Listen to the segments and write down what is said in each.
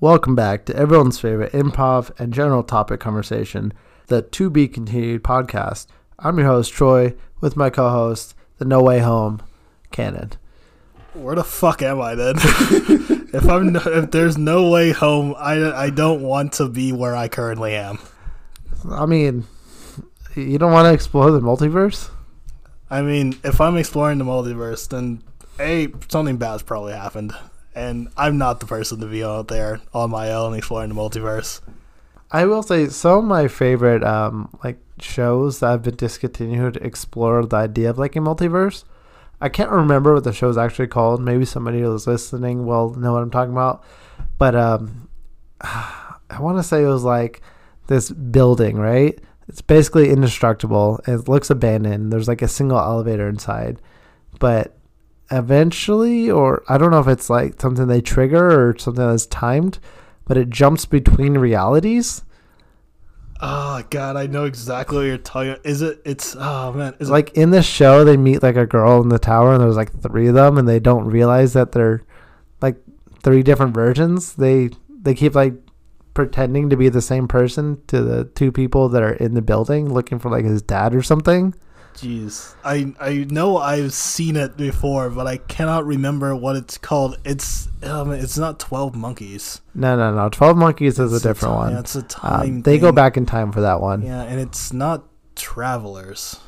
Welcome back to everyone's favorite improv and general topic conversation, the To Be Continued podcast. I'm your host, Troy, with my co host, the No Way Home, Cannon. Where the fuck am I then? if I'm no, if there's no way home, I I don't want to be where I currently am. I mean, you don't want to explore the multiverse? I mean, if I'm exploring the multiverse, then a something bad's probably happened, and I'm not the person to be out there on my own exploring the multiverse. I will say some of my favorite um like shows that have been discontinued explore the idea of like a multiverse. I can't remember what the show's actually called. Maybe somebody who's listening will know what I'm talking about. But um I want to say it was like this building, right? It's basically indestructible. It looks abandoned. There's like a single elevator inside. But eventually or I don't know if it's like something they trigger or something that's timed, but it jumps between realities. Oh god, I know exactly what you're talking. Is it? It's oh man, is like in the show they meet like a girl in the tower and there's like three of them and they don't realize that they're like three different versions they they keep like pretending to be the same person to the two people that are in the building looking for like his dad or something Jeez, I I know I've seen it before, but I cannot remember what it's called. It's um, it's not Twelve Monkeys. no no no 12 monkeys is It's a different ti- one Yeah, it's a Um, time. they go back in time for that one Yeah, and it's not Travelers.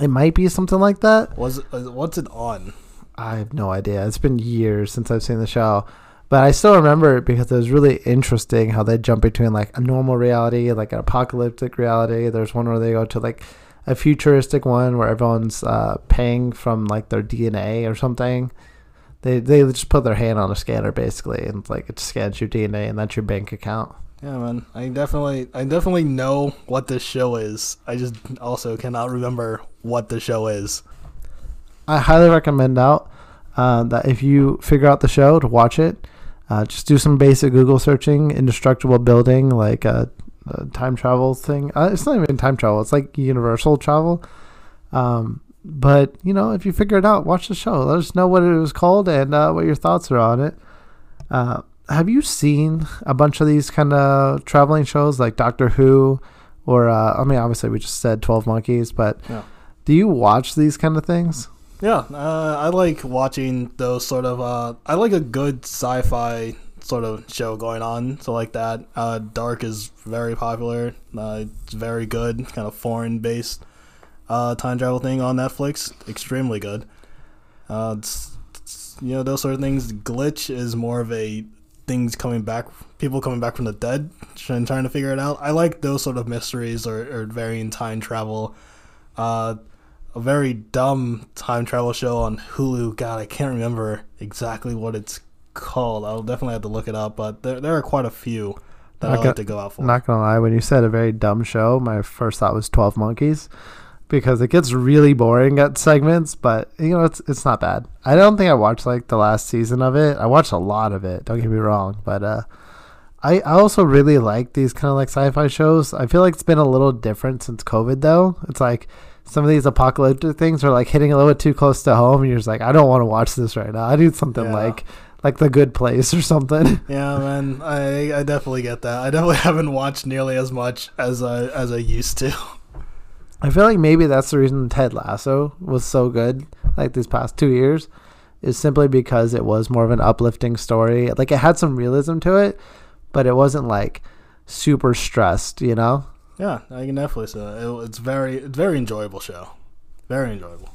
it might be something like that Was it, uh, what's it on? I have no idea. It's been years since I've seen the show, but I still remember it because it was really interesting how they jump between like a normal reality, like an apocalyptic reality. There's one where they go to like a futuristic one where everyone's uh, paying from like their DNA or something. They they just put their hand on a scanner basically, and like it scans your DNA, and that's your bank account. Yeah, man. I definitely I definitely know what this show is. I just also cannot remember what the show is. I highly recommend out uh, that if you figure out the show to watch it, uh, just do some basic Google searching, indestructible building, like a time travel thing. Uh, it's not even time travel; it's like universal travel. Um, but you know, if you figure it out, watch the show. Let us know what it was called and uh, what your thoughts are on it. Uh, have you seen a bunch of these kind of traveling shows like Doctor Who, or uh, I mean, obviously we just said Twelve Monkeys, but Yeah. do you watch these kind of things? Yeah, uh, I like watching those sort of. Uh, I like a good sci-fi sort of show going on. So like that. Uh, Dark is very popular. Uh, it's very good, kind of foreign-based uh, time travel thing on Netflix. Extremely good. Uh, it's, it's, you know those sort of things. Glitch is more of a things coming back, people coming back from the dead and trying to figure it out. I like those sort of mysteries or, or varying time travel. Uh, a very dumb time travel show on Hulu. God, I can't remember exactly what it's called. I'll definitely have to look it up, but there, there are quite a few that I Okay. like to go out for. Not gonna lie, when you said a very dumb show, my first thought was Twelve Monkeys, because it gets really boring at segments. But you know, it's it's not bad. I don't think I watched like the last season of it. I watched a lot of it. Don't get me wrong, but uh, I I also really like these kind of like sci-fi shows. I feel like it's been a little different since COVID though. It's like some of these apocalyptic things are like hitting a little bit too close to home, and you're just like, I don't want to watch this right now. I need something Yeah. like like The Good Place or something. Yeah, man, I I definitely get that. I definitely haven't watched nearly as much as I as I used to. I feel like maybe that's the reason Ted Lasso was so good, like these past two years, is simply because it was more of an uplifting story. Like it had some realism to it, but it wasn't like super stressed, you know? Yeah, I can definitely say that. It, it's very it's very enjoyable show. Very enjoyable.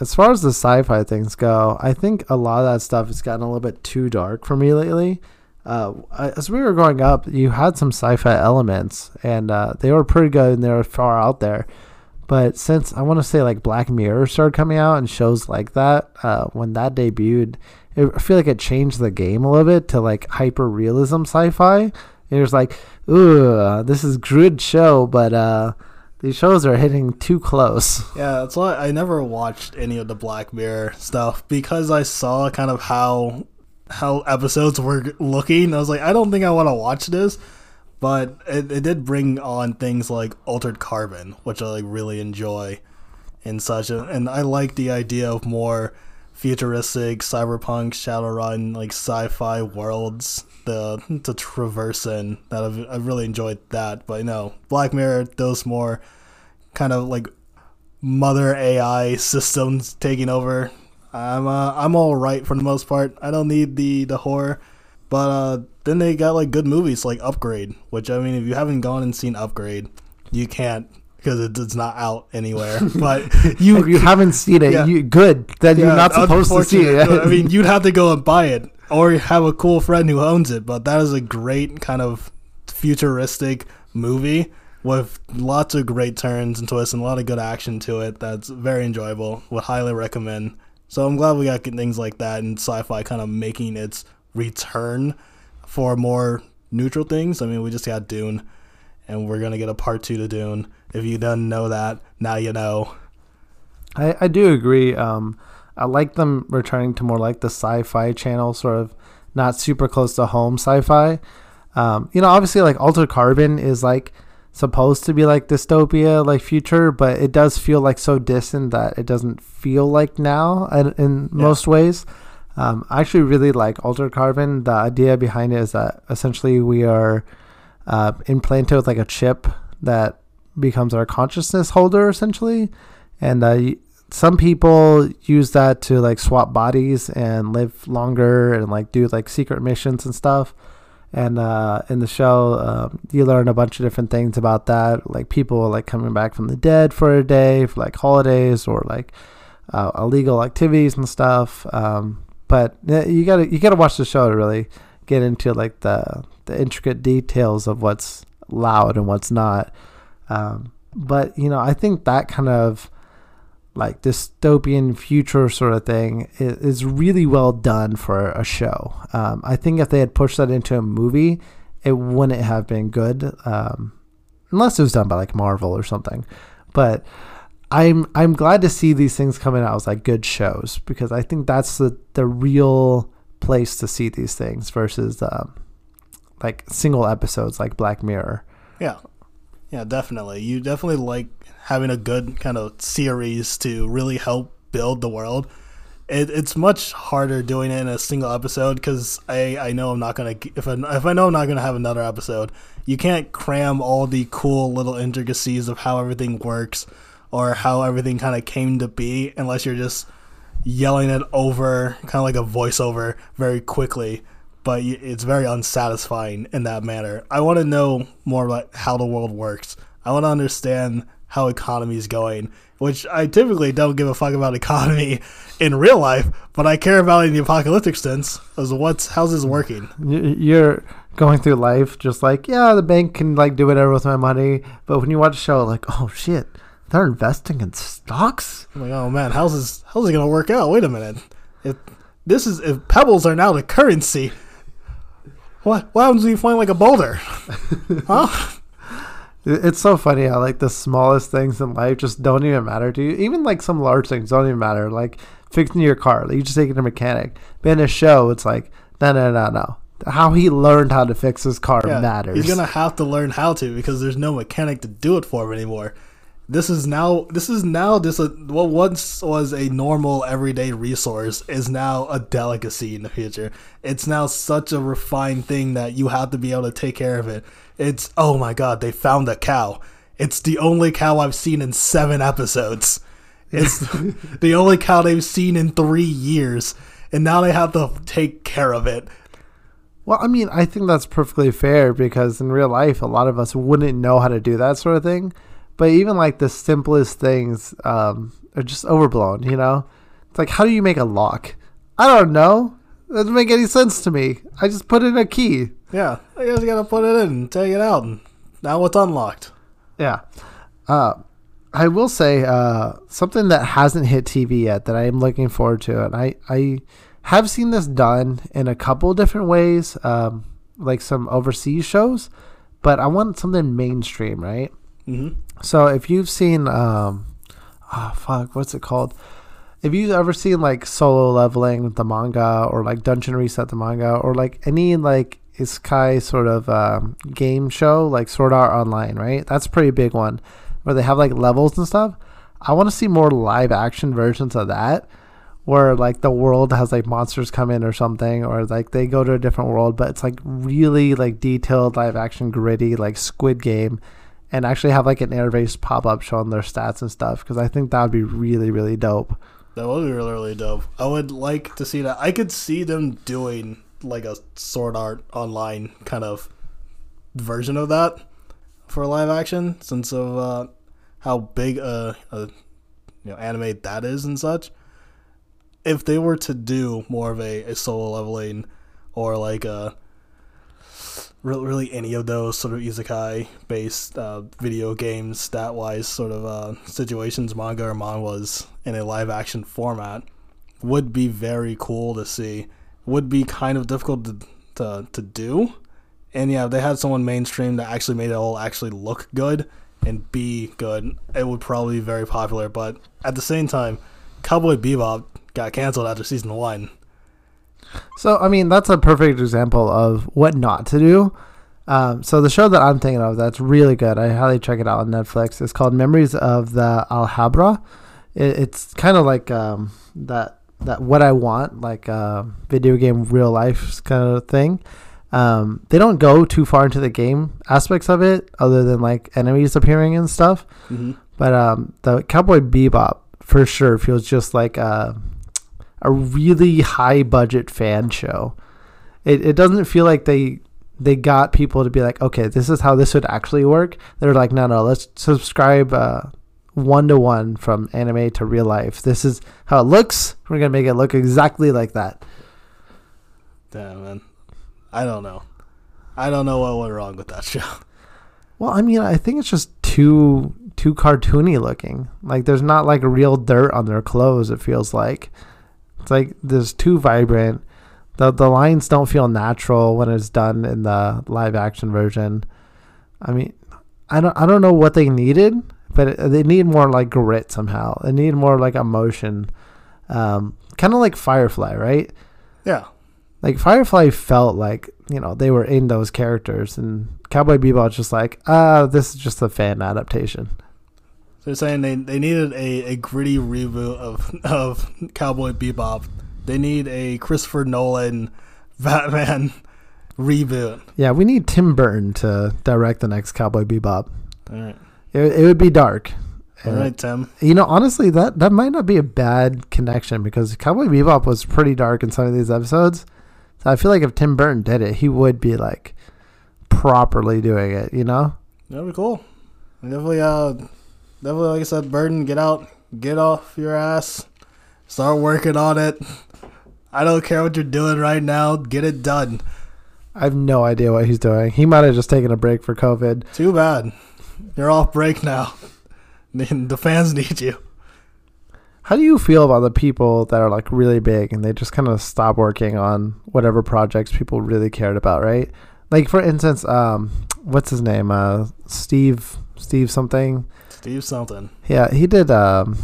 As far as the sci fi things go, I think a lot of that stuff has gotten a little bit too dark for me lately. Uh, as we were growing up, you had some sci fi elements, and uh, they were pretty good and they were far out there. But since I want to say like Black Mirror started coming out and shows like that, uh, when that debuted, it, I feel like it changed the game a little bit to like hyper realism sci-fi. It was like, ooh, this is good show, but uh, these shows are hitting too close. Yeah, that's why I never watched any of the Black Mirror stuff because I saw kind of how how episodes were looking. I was like, I don't think I want to watch this. But it, it did bring on things like Altered Carbon, which I like really enjoy, and such. And I like the idea of more futuristic cyberpunk shadowrun like sci-fi worlds the to traverse in. That I've, I've really enjoyed that. But you know, Black Mirror, those more kind of like mother AI systems taking over. I'm uh, I'm all right for the most part. I don't need the the horror, but uh, then they got like good movies like Upgrade, which I mean, if you haven't gone and seen Upgrade, you can't because it's not out anywhere. But you you haven't seen it, Yeah. you good. Then you're not supposed to see it. I mean, you'd have to go and buy it or have a cool friend who owns it. But that is a great kind of futuristic movie with lots of great turns and twists and a lot of good action to it. That's very enjoyable. Would highly recommend. So I'm glad we got things like that and sci-fi kind of making its return for more neutral things. I mean, we just got Dune, and we're gonna get a part two to Dune. If you didn't know that, now you know. I, I do agree. Um, I like them returning to more like the sci-fi channel, sort of not super close to home sci-fi. Um, you know, obviously, like Altered Carbon is like supposed to be like dystopia, like future, but it does feel like so distant that it doesn't feel like now in, in most ways. Um, I actually really like Altered Carbon. The idea behind it is that essentially we are uh, implanted with like a chip that becomes our consciousness holder, essentially. And uh, some people use that to like swap bodies and live longer and like do like secret missions and stuff. And uh, in the show um, you learn a bunch of different things about that. Like people like coming back from the dead for a day for like holidays or like uh, illegal activities and stuff. Um, but uh, you gotta you gotta watch the show to really get into like the the intricate details of what's loud and what's not um, but you know i think that kind of like dystopian future sort of thing is, really well done for a show. Um, I think if they had pushed that into a movie, it wouldn't have been good, um, unless it was done by like Marvel or something. But I'm I'm glad to see these things coming out as like good shows because I think that's the the real place to see these things versus um, like single episodes like Black Mirror. Yeah. Yeah, definitely. You definitely like having a good kind of series to really help build the world. It, it's much harder doing it in a single episode because I, I know I'm not gonna if I, if I know I'm not gonna have another episode, you can't cram all the cool little intricacies of how everything works or how everything kind of came to be unless you're just yelling it over, kind of like a voiceover, very quickly. But it's very unsatisfying in that manner. I want to know more about how the world works. I want to understand how economy is going, which I typically don't give a fuck about economy in real life, but I care about it in the apocalyptic sense. As what's how's this working? You're going through life just like, yeah, the bank can like do whatever with my money, but when you watch a show, like, oh shit, they're investing in stocks. I'm like, oh man, how's this? How's it gonna work out? Wait a minute. If this is if pebbles are now the currency, what what happens when you find like a boulder? huh? It's so funny how like the smallest things in life just don't even matter to you. Even like some large things don't even matter. Like fixing your car, like you just take it to a mechanic. But in a show, it's like no, no, no, no. How he learned how to fix his car Yeah, matters. He's gonna have to learn how to because there's no mechanic to do it for him anymore. This is now this is now this uh, what once was a normal everyday resource is now a delicacy in the future. It's now such a refined thing that you have to be able to take care of it. It's oh my god, they found a cow. It's the only cow I've seen in seven episodes. It's the only cow they've seen in three years, and now they have to take care of it. Well, I mean, I think that's perfectly fair because in real life, a lot of us wouldn't know how to do that sort of thing. But even like the simplest things um, are just overblown, you know? It's like, how do you make a lock? I don't know. It doesn't make any sense to me. I just put in a key. Yeah, I just gotta put it in and take it out, and now it's unlocked. Yeah. Uh, I will say uh, something that hasn't hit TV yet that I am looking forward to, and I, I have seen this done in a couple different ways, um, like some overseas shows, but I want something mainstream, right? Mm-hmm. So if you've seen, um, oh fuck, what's it called? If you've ever seen like Solo Leveling the manga, or like Dungeon Reset the manga, or like any like isekai sort of um, game show, like Sword Art Online, right? That's a pretty big one, where they have like levels and stuff. I want to see more live action versions of that, where like the world has like monsters come in or something, or like they go to a different world, but it's like really like detailed live action gritty like Squid Game, and actually have like an airbase pop up showing their stats and stuff because I think that would be really really dope. That would be really, really dope. I would like to see that. I could see them doing like a Sword Art Online kind of version of that for live action, since of uh, how big a, a you know anime that is and such. If they were to do more of a, a solo leveling or like a really, any of those sort of isekai based uh, video games stat wise sort of uh, situations. Manga or manhwas in a live action format would be very cool to see. Would be kind of difficult to, to, to do. And yeah if they had someone mainstream that actually made it all actually look good and be good it would probably be very popular. But at the same time cowboy bebop got canceled after season one So I mean, that's a perfect example of what not to do. Um, so the show that I'm thinking of that's really good, I highly check it out on Netflix. It's called Memories of the Alhambra. It, it's kind of like um, that that what I want, like uh, video game real life kind of thing. Um, they don't go too far into the game aspects of it, other than like enemies appearing and stuff. mm-hmm. But um, the Cowboy Bebop for sure feels just like a, a really high budget fan show. It, it doesn't feel like they they got people to be like, okay, this is how this would actually work. They're like, no, no, let's subscribe uh, one to one from anime to real life. This is how it looks. We're gonna make it look exactly like that. damn man i don't know i don't know what went wrong with that show Well, I mean, I think it's just too too cartoony looking. Like there's not like real dirt on their clothes. It feels like it's like there's too vibrant. the The lines don't feel natural when it's done in the live action version. I mean, I don't I don't know what they needed, but they need more like grit somehow. They need more like emotion, um, kind of like Firefly, right? yeah Like Firefly felt like you know they were in those characters, and Cowboy Bebop's just like, ah, this is just a fan adaptation. So you're saying they, they needed a, a gritty reboot of of Cowboy Bebop. They need a Christopher Nolan Batman reboot. Yeah, we need Tim Burton to direct the next Cowboy Bebop. All right, It, it would be dark. all right, Tim. You know, honestly, that that might not be a bad connection because Cowboy Bebop was pretty dark in some of these episodes. So I feel like if Tim Burton did it, he would be like properly doing it. You know? That'd be cool. Definitely, uh, definitely, like I said, Burton, get out, get off your ass, start working on it. I don't care what you're doing right now. Get it done. I have no idea what he's doing. He might have just taken a break for COVID. Too bad. You're off break now. The fans need you. How do you feel about the people that are like really big and they just kind of stop working on whatever projects people really cared about, right? Like for instance, um, what's his name? Uh, Steve, Steve something. Steve something. Yeah, he did. Um,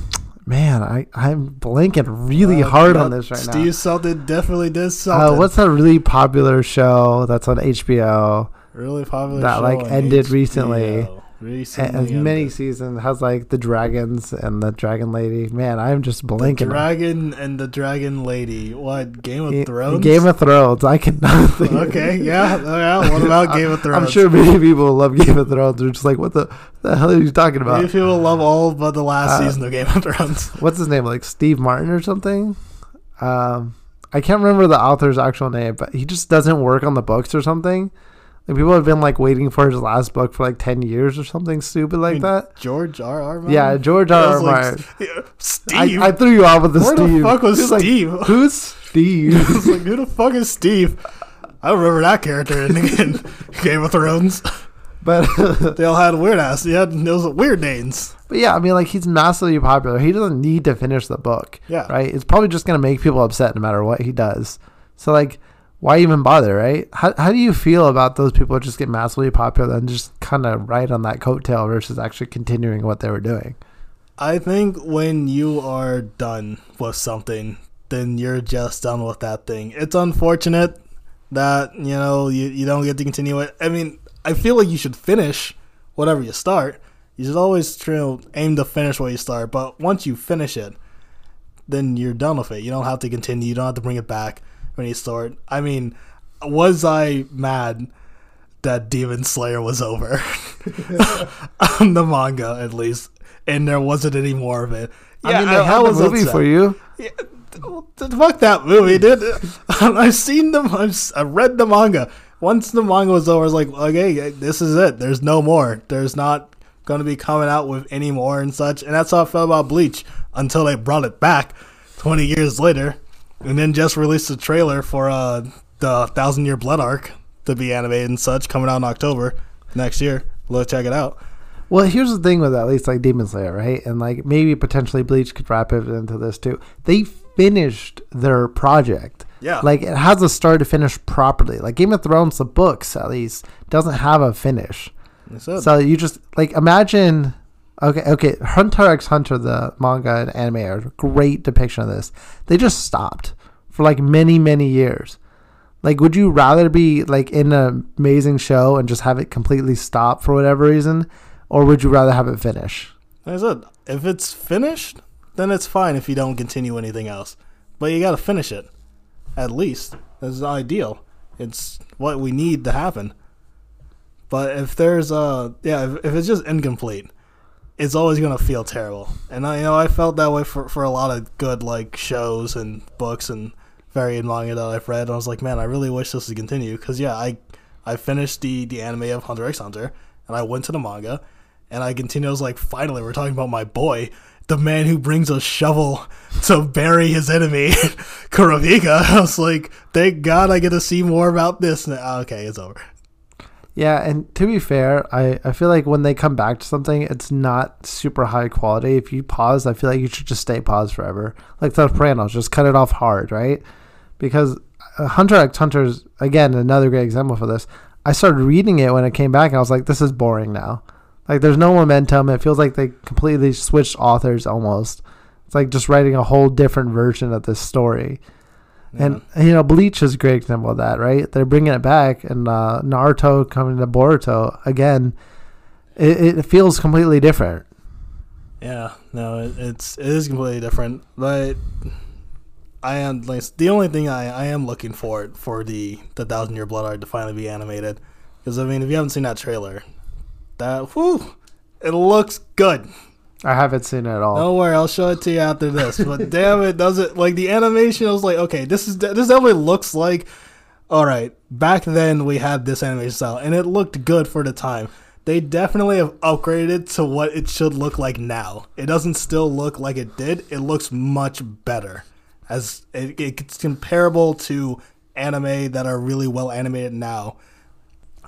man, I I'm blanking really Uh, hard on this right Steve now. Steve something definitely did Uh, something. what's that really popular show that's on HBO? really popular that, show like, ended HBO. recently? Recently, many seasons has like the dragons and the dragon lady. Man, I'm just blinking The dragon and the dragon lady. What Game of Ga- Thrones? Game of Thrones. I cannot think. okay, yeah, yeah. What about Game of Thrones? I'm sure many people love Game of Thrones. They're just like, what the, the hell are you talking Maybe many people love all but the last Uh, season of Game of Thrones. What's his name? Like Steve Martin or something? Um, I can't remember the author's actual name, but he just doesn't work on the books or something. Like people have been like waiting for his last book for like ten years or something stupid like mean, that. George R. R. Martin? Yeah, George I R. was R. like, Martin. Steve. I, I threw you off with the Where Steve. the fuck was like, Steve? Who's Steve? I was like, who the fuck is Steve? I remember that character in, in Game of Thrones. but They all had weird ass. They had those weird names. but yeah, I mean like he's massively popular. He doesn't need to finish the book. Yeah. right? It's probably just gonna make people upset no matter what he does. So like, why even bother, right? How how do you feel about those people who just get massively popular and just kind of ride on that coattail versus actually continuing what they were doing? I think when you are done with something, then you're just done with that thing. It's unfortunate that, you know, you, you don't get to continue it. I mean, I feel like you should finish whatever you start. You should always try to aim to finish what you start, but once you finish it, then you're done with it. You don't have to continue. You don't have to bring it back any sort. I mean, was I mad that Demon Slayer was over on um, the manga at least, and there wasn't any more of it? Yeah, I mean, they had a movie upset. for you. Yeah, fuck that movie, dude. I've seen them. I've, I've read the manga. Once the manga was over, I was like, okay, this is it. There's no more. There's not going to be coming out with any more and such. And that's how I felt about Bleach until they brought it back 20 years later and then just released a trailer for uh, the Thousand Year Blood arc to be animated and such coming out in October next year. Let's check it out. Well, here's the thing with at least like Demon Slayer, right? And like maybe potentially Bleach could wrap it into this too. They finished their project. Yeah. Like it has a start to finish properly. Like Game of Thrones, the books at least, doesn't have a finish. So you just like imagine Okay, okay. Hunter x Hunter, the manga and anime, are a great depiction of this. They just stopped for like many, many years. Like, would you rather be like in an amazing show and just have it completely stop for whatever reason, or would you rather have it finish? I said, if it's finished, then it's fine if you don't continue anything else. But you got to finish it, at least. That's ideal. It's what we need to happen. But if there's a yeah, if, if it's just incomplete, it's always gonna feel terrible. And I you know I felt that way for for a lot of good like shows and books and varied manga that I've read. And I was like, man, I really wish this would continue because yeah, I I finished the the anime of Hunter x Hunter and I went to the manga and I continued. I was like, finally, we're talking about my boy. The man who brings a shovel to bury his enemy, Kurapika. I was like, thank God I get to see more about this. Now. Okay, it's over. Yeah, and to be fair, I, I feel like when they come back to something, it's not super high quality. If you pause, I feel like you should just stay paused forever. Like the Sopranos, just cut it off hard, right? Because uh, Hunter x Hunter's, again, another great example for this. I started reading it when it came back, and I was like, this is boring now. Like, there's no momentum. It feels like they completely switched authors almost. It's like just writing a whole different version of this story. And you know, Bleach is a great example of that, right? They're bringing it back, and uh, Naruto coming to Boruto again. It, it feels completely different. Yeah, no, it, it's it is completely different. But I am like the only thing I, I am looking for for the the Thousand Year Blood Arc to finally be animated, because I mean, if you haven't seen that trailer, that whoo, it looks good. I haven't seen it at all. Don't worry, I'll show it to you after this. But damn it, does it like the animation? I was like, okay, this is this definitely looks like. All right, back then we had this animation style, and it looked good for the time. They definitely have upgraded to what it should look like now. It doesn't still look like it did. It looks much better, as it, it's comparable to anime that are really well animated now.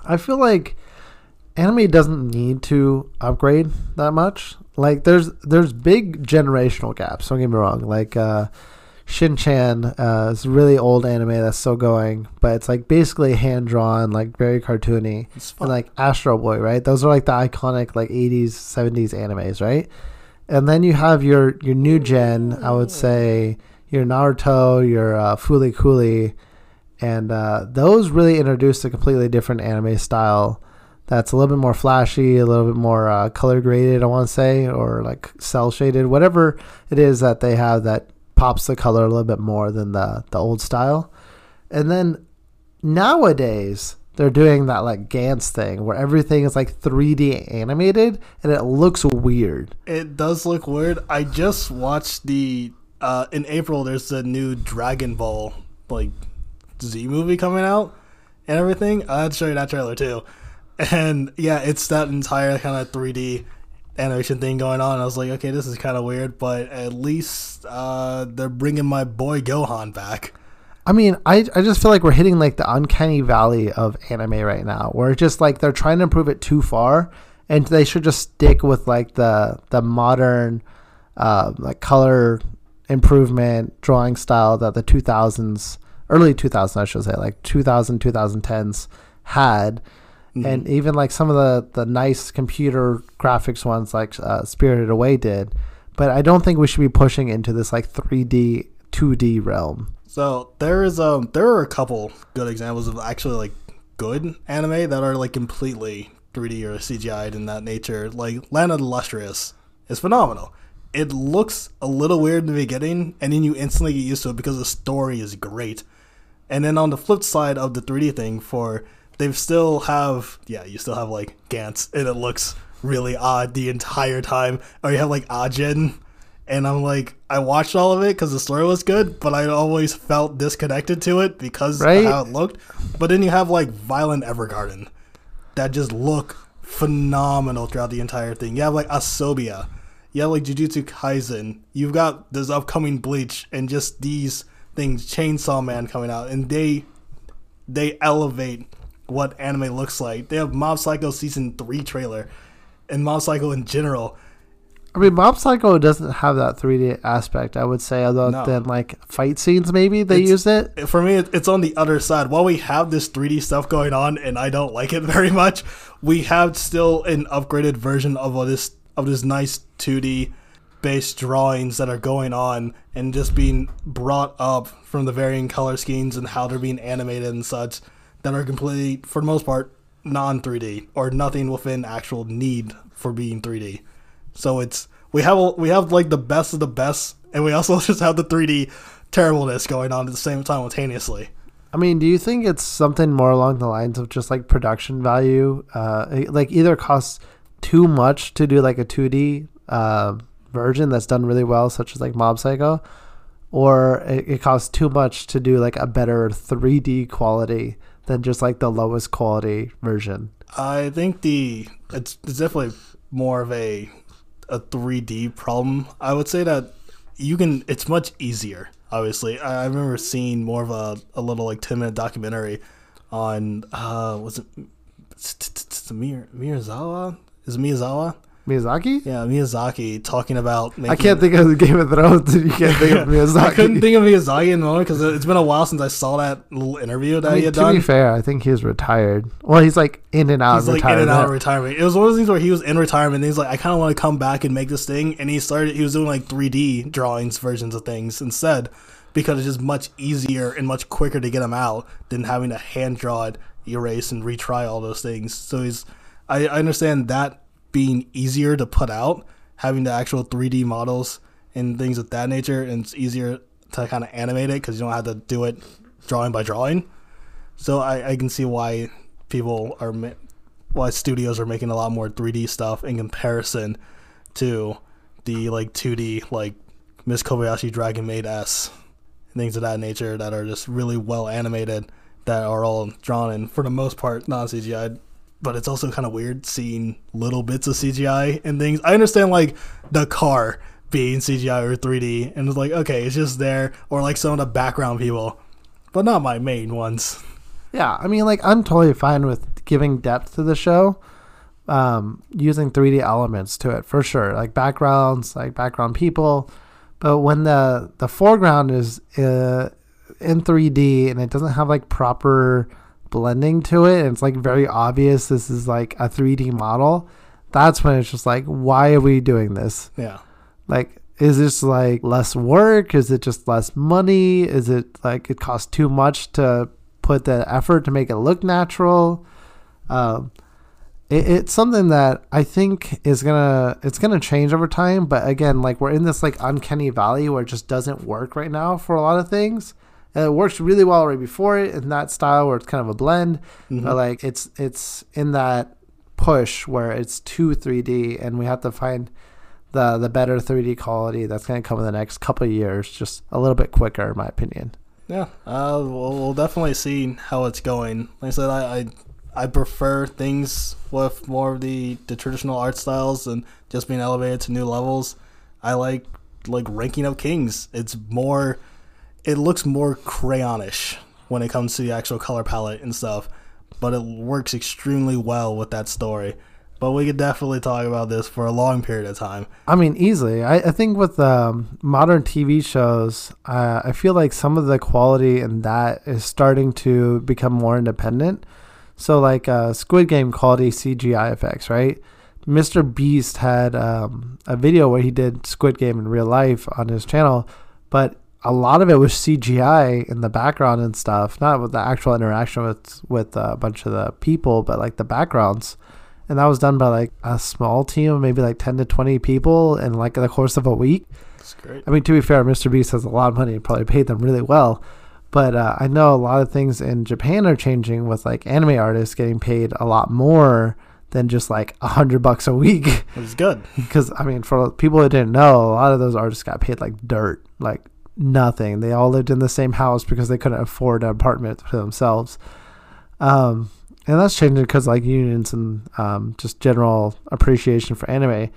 I feel like anime doesn't need to upgrade that much. Like there's there's big generational gaps. Don't get me wrong. Like uh, Shin Chan uh, is a really old anime that's still going, but it's like basically hand drawn, like very cartoony. And like Astro Boy, right? Those are like the iconic like 80s, 70s animes, right? And then you have your your new gen. I would say your Naruto, your uh, Fooly Cooly, and uh, those really introduced a completely different anime style that's a little bit more flashy, a little bit more uh, color graded, I want to say, or like cell shaded, whatever it is that they have that pops the color a little bit more than the, the old style. And then nowadays, they're doing that like Gantz thing where everything is like 3D animated and it looks weird. It does look weird. I just watched the uh, in April. There's the new Dragon Ball like Z movie coming out and everything. I'll show you that trailer too and yeah, it's that entire kind of 3D animation thing going on. I was like, okay, this is kind of weird, but at least uh, they're bringing my boy Gohan back. I mean, I, I just feel like we're hitting like the uncanny valley of anime right now, where just like they're trying to improve it too far, and they should just stick with like the the modern, uh, like color improvement drawing style that the 2000s, early 2000s, I should say, like 2000 2010s had Mm-hmm. And even like some of the, the nice computer graphics ones, like uh, Spirited Away did. But I don't think we should be pushing into this like 3D, 2D realm. So there is um there are a couple good examples of actually like good anime that are like completely 3D or CGI'd in that nature. Like Land of the Lustrous is phenomenal. it looks a little weird in the beginning, and then you instantly get used to it because the story is great. And then on the flip side of the 3D thing, for they still have yeah, you still have like Gantz, and it looks really odd the entire time. Or you have like Ajin, and I'm like, I watched all of it because the story was good, but I always felt disconnected to it because Right. of how it looked. But then you have like Violet Evergarden that just look phenomenal throughout the entire thing. You have like Asobia, you have like Jujutsu Kaisen, you've got this upcoming Bleach, and just these things, Chainsaw Man coming out, and they they elevate what anime looks like. They have Mob Psycho season three trailer, and Mob Psycho in general. I mean, Mob Psycho doesn't have that 3D aspect, I would say, other No. than like fight scenes, maybe they It's- used it. for me, it's on the other side. While we have this 3D stuff going on, and I don't like it very much, we have still an upgraded version of all this of this nice 2D based drawings that are going on and just being brought up from the varying color schemes and how they're being animated and such that are completely, for the most part, non 3D or nothing within actual need for being 3D. So it's we have we have like the best of the best, and we also just have the 3D terribleness going on at the same time, simultaneously. I mean, do you think it's something more along the lines of just like production value? Uh, like either costs too much to do like a 2D uh, version that's done really well, such as like Mob Psycho, or it, it costs too much to do like a better 3D quality than just like the lowest quality version. I think the it's, it's definitely more of a a 3D problem. I would say that you can it's much easier. Obviously, I, I remember seeing more of a, a little like 10 minute documentary on uh was it Mir Miyazawa? Is it Miyazawa? Miyazaki? Yeah, Miyazaki talking about making I can't think of the Game of Thrones. You can't think of Miyazaki. I couldn't think of Miyazaki in the moment because it's been a while since I saw that little interview that I he mean, had to done. To be fair, I think he's retired. Well, he's like in and out he's of like in retirement. and out of retirement. It was one of those things where he was in retirement and he's like, I kind of want to come back and make this thing. And he started, he was doing like 3D drawings versions of things instead because it's just much easier and much quicker to get them out than having to hand draw it, erase, and retry all those things. So he's, I, I understand that being easier to put out, having the actual 3D models and things of that nature, and it's easier to kind of animate it because you don't have to do it drawing by drawing. So I, I can see why people are why studios are making a lot more 3D stuff in comparison to the like 2D like Miss Kobayashi Dragon Maid S things of that nature that are just really well animated that are all drawn and for the most part non CGI. But it's also kind of weird seeing little bits of CGI and things. I understand like the car being CGI or 3D and it's like okay, it's just there or like some of the background people, but not my main ones. Yeah, I mean, like I'm totally fine with giving depth to the show, um, using 3D elements to it for sure, like backgrounds, like background people. But when the the foreground is uh, in 3D and it doesn't have like proper blending to it, and it's like very obvious this is like a 3D model, that's when it's just like, why are we doing this? Yeah. Like, is this like less work? Is it just less money? Is it like it costs too much to put the effort to make it look natural? Um, it, it's something that I think is gonna it's gonna change over time. But again, like we're in this like uncanny valley where it just doesn't work right now for a lot of things. And it works really well right before it in that style where it's kind of a blend. But like it's it's in that push where it's too 3D and we have to find the the better 3D quality that's going to come in the next couple of years, just a little bit quicker, in my opinion. Yeah, uh, we'll, we'll definitely see how it's going. Like I said, I, I I prefer things with more of the, the traditional art styles and just being elevated to new levels. I like like ranking of kings. It's more, it looks more crayonish when it comes to the actual color palette and stuff, but it works extremely well with that story. But we could definitely talk about this for a long period of time. I mean, easily. I, I think with um, modern TV shows, uh, I feel like some of the quality in that is starting to become more independent. So, like uh, Squid Game quality CGI effects, right? Mr. Beast had um, a video where he did Squid Game in real life on his channel, but a lot of it was CGI in the background and stuff, not with the actual interaction with with a bunch of the people, but like the backgrounds. and that was done by like a small team of maybe like 10 to 20 people in like the course of a week. That's great. I mean, to be fair, Mr. Beast has a lot of money and probably paid them really well. But uh, I know a lot of things in Japan are changing with like anime artists getting paid a lot more than just like a hundred bucks a week. It's good. Because I mean, for people who didn't know, a lot of those artists got paid like dirt, like nothing. They all lived in the same house because they couldn't afford an apartment for themselves. Um, and that's changing because like unions and um, just general appreciation for anime.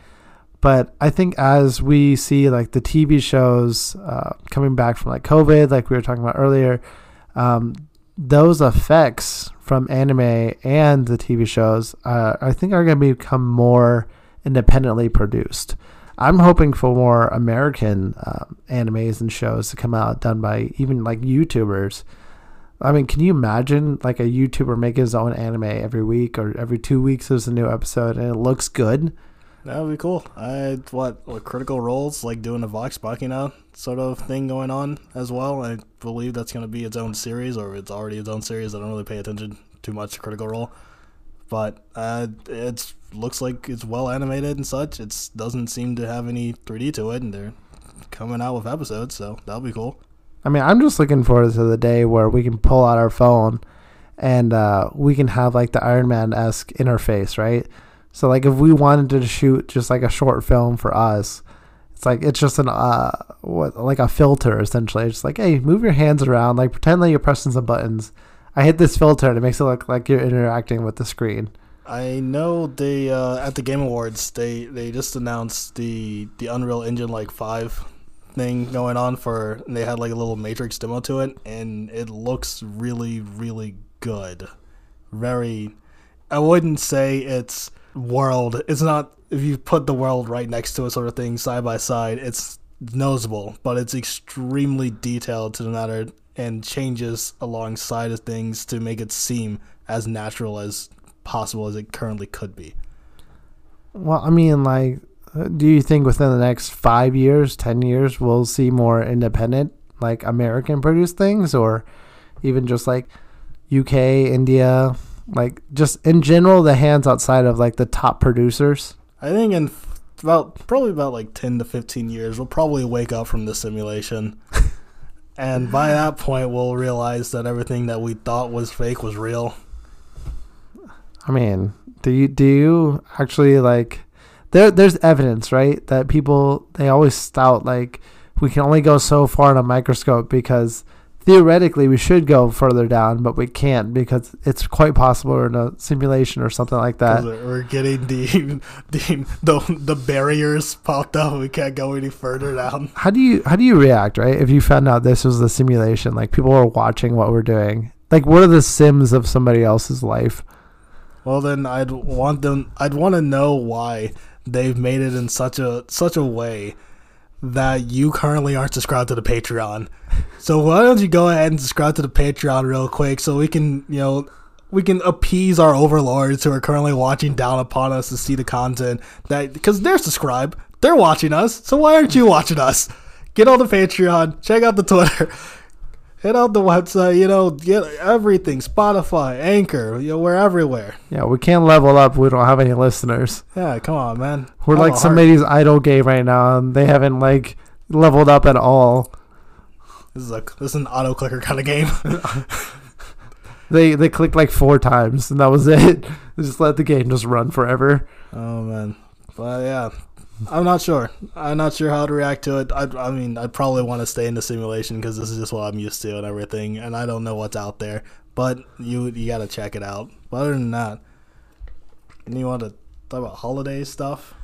But I think as we see like the TV shows uh, coming back from like COVID, like we were talking about earlier, um, those effects from anime and the TV shows, uh, I think are going to become more independently produced. I'm hoping for more American uh, animes and shows to come out done by even like YouTubers. I mean, can you imagine like a YouTuber making his own anime every week or every two weeks there's a new episode and it looks good? That would be cool. I what, what critical roles like doing a Vox Machina sort of thing going on as well. I believe that's going to be its own series, or it's already its own series. I don't really pay attention too much to Critical Role, but uh, it looks like it's well animated and such. It doesn't seem to have any 3D to it, and they're coming out with episodes, so that'll be cool. I mean, I'm just looking forward to the day where we can pull out our phone and uh, we can have like the Iron Man esque interface, right? So like if we wanted to shoot just like a short film for us, it's like it's just an uh what like a filter essentially. It's like hey, move your hands around, like pretend like you're pressing some buttons. I hit this filter and it makes it look like you're interacting with the screen. I know they uh, at the Game Awards they they just announced the the Unreal Engine like five thing going on for and they had like a little Matrix demo to it and it looks really really good. Very I wouldn't say it's world. It's not if you put the world right next to it, sort of thing, side by side. It's noticeable, but it's extremely detailed to the matter and changes alongside of things to make it seem as natural as possible as it currently could be. Well, I mean, like, do you think within the next five years, ten years, we'll see more independent, like American produced things, or even just like UK, India, like just in general, the hands outside of like the top producers? I think in about probably about like 10 to 15 years we'll probably wake up from the simulation and by that point we'll realize that everything that we thought was fake was real i mean do you do you actually like there there's evidence right that people they always stout like we can only go so far in a microscope because theoretically we should go further down, but we can't because it's quite possible in a simulation or something like that. We're getting the, the the the barriers popped up. We can't go any further down. How do you how do you react, right? If you found out this was the simulation, like people are watching what we're doing, like what are the sims of somebody else's life? Well, then I'd want them. I'd want to know why they've made it in such a such a way that you currently aren't subscribed to the Patreon. So why don't you go ahead and subscribe to the Patreon real quick so we can, you know, we can appease our overlords who are currently watching down upon us to see the content that because they're subscribed, they're watching us. So why aren't you watching us? Get on the Patreon, check out the Twitter hit out the website, you know, get everything, Spotify, Anchor, you know, we're everywhere. Yeah, we can't level up. We don't have any listeners. Yeah, come on, man. We're Have like a somebody's idle game right now, and they haven't like leveled up at all. This is like this is an auto clicker kind of game. They they clicked like four times, and that was it. They just let the game just run forever. oh man, but yeah, I'm not sure. I'm not sure how to react to it. I, I mean, I'd probably want to stay in the simulation because this is just what I'm used to and everything, and I don't know what's out there. But you you gotta check it out. But other than that, you want to talk about holiday stuff?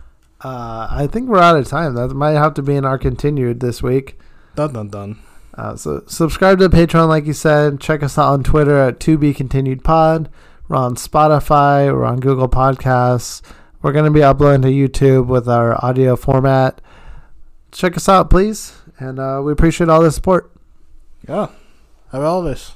Uh, I think we're out of time. That might have to be in our continued this week. Dun dun dun. Uh, so subscribe to the Patreon, like you said. Check us out on Twitter at To Be Continued Pod. We're on Spotify. We're on Google Podcasts. We're going to be uploading to YouTube with our audio format. Check us out, please, and uh, we appreciate all the support. Yeah. Have all this.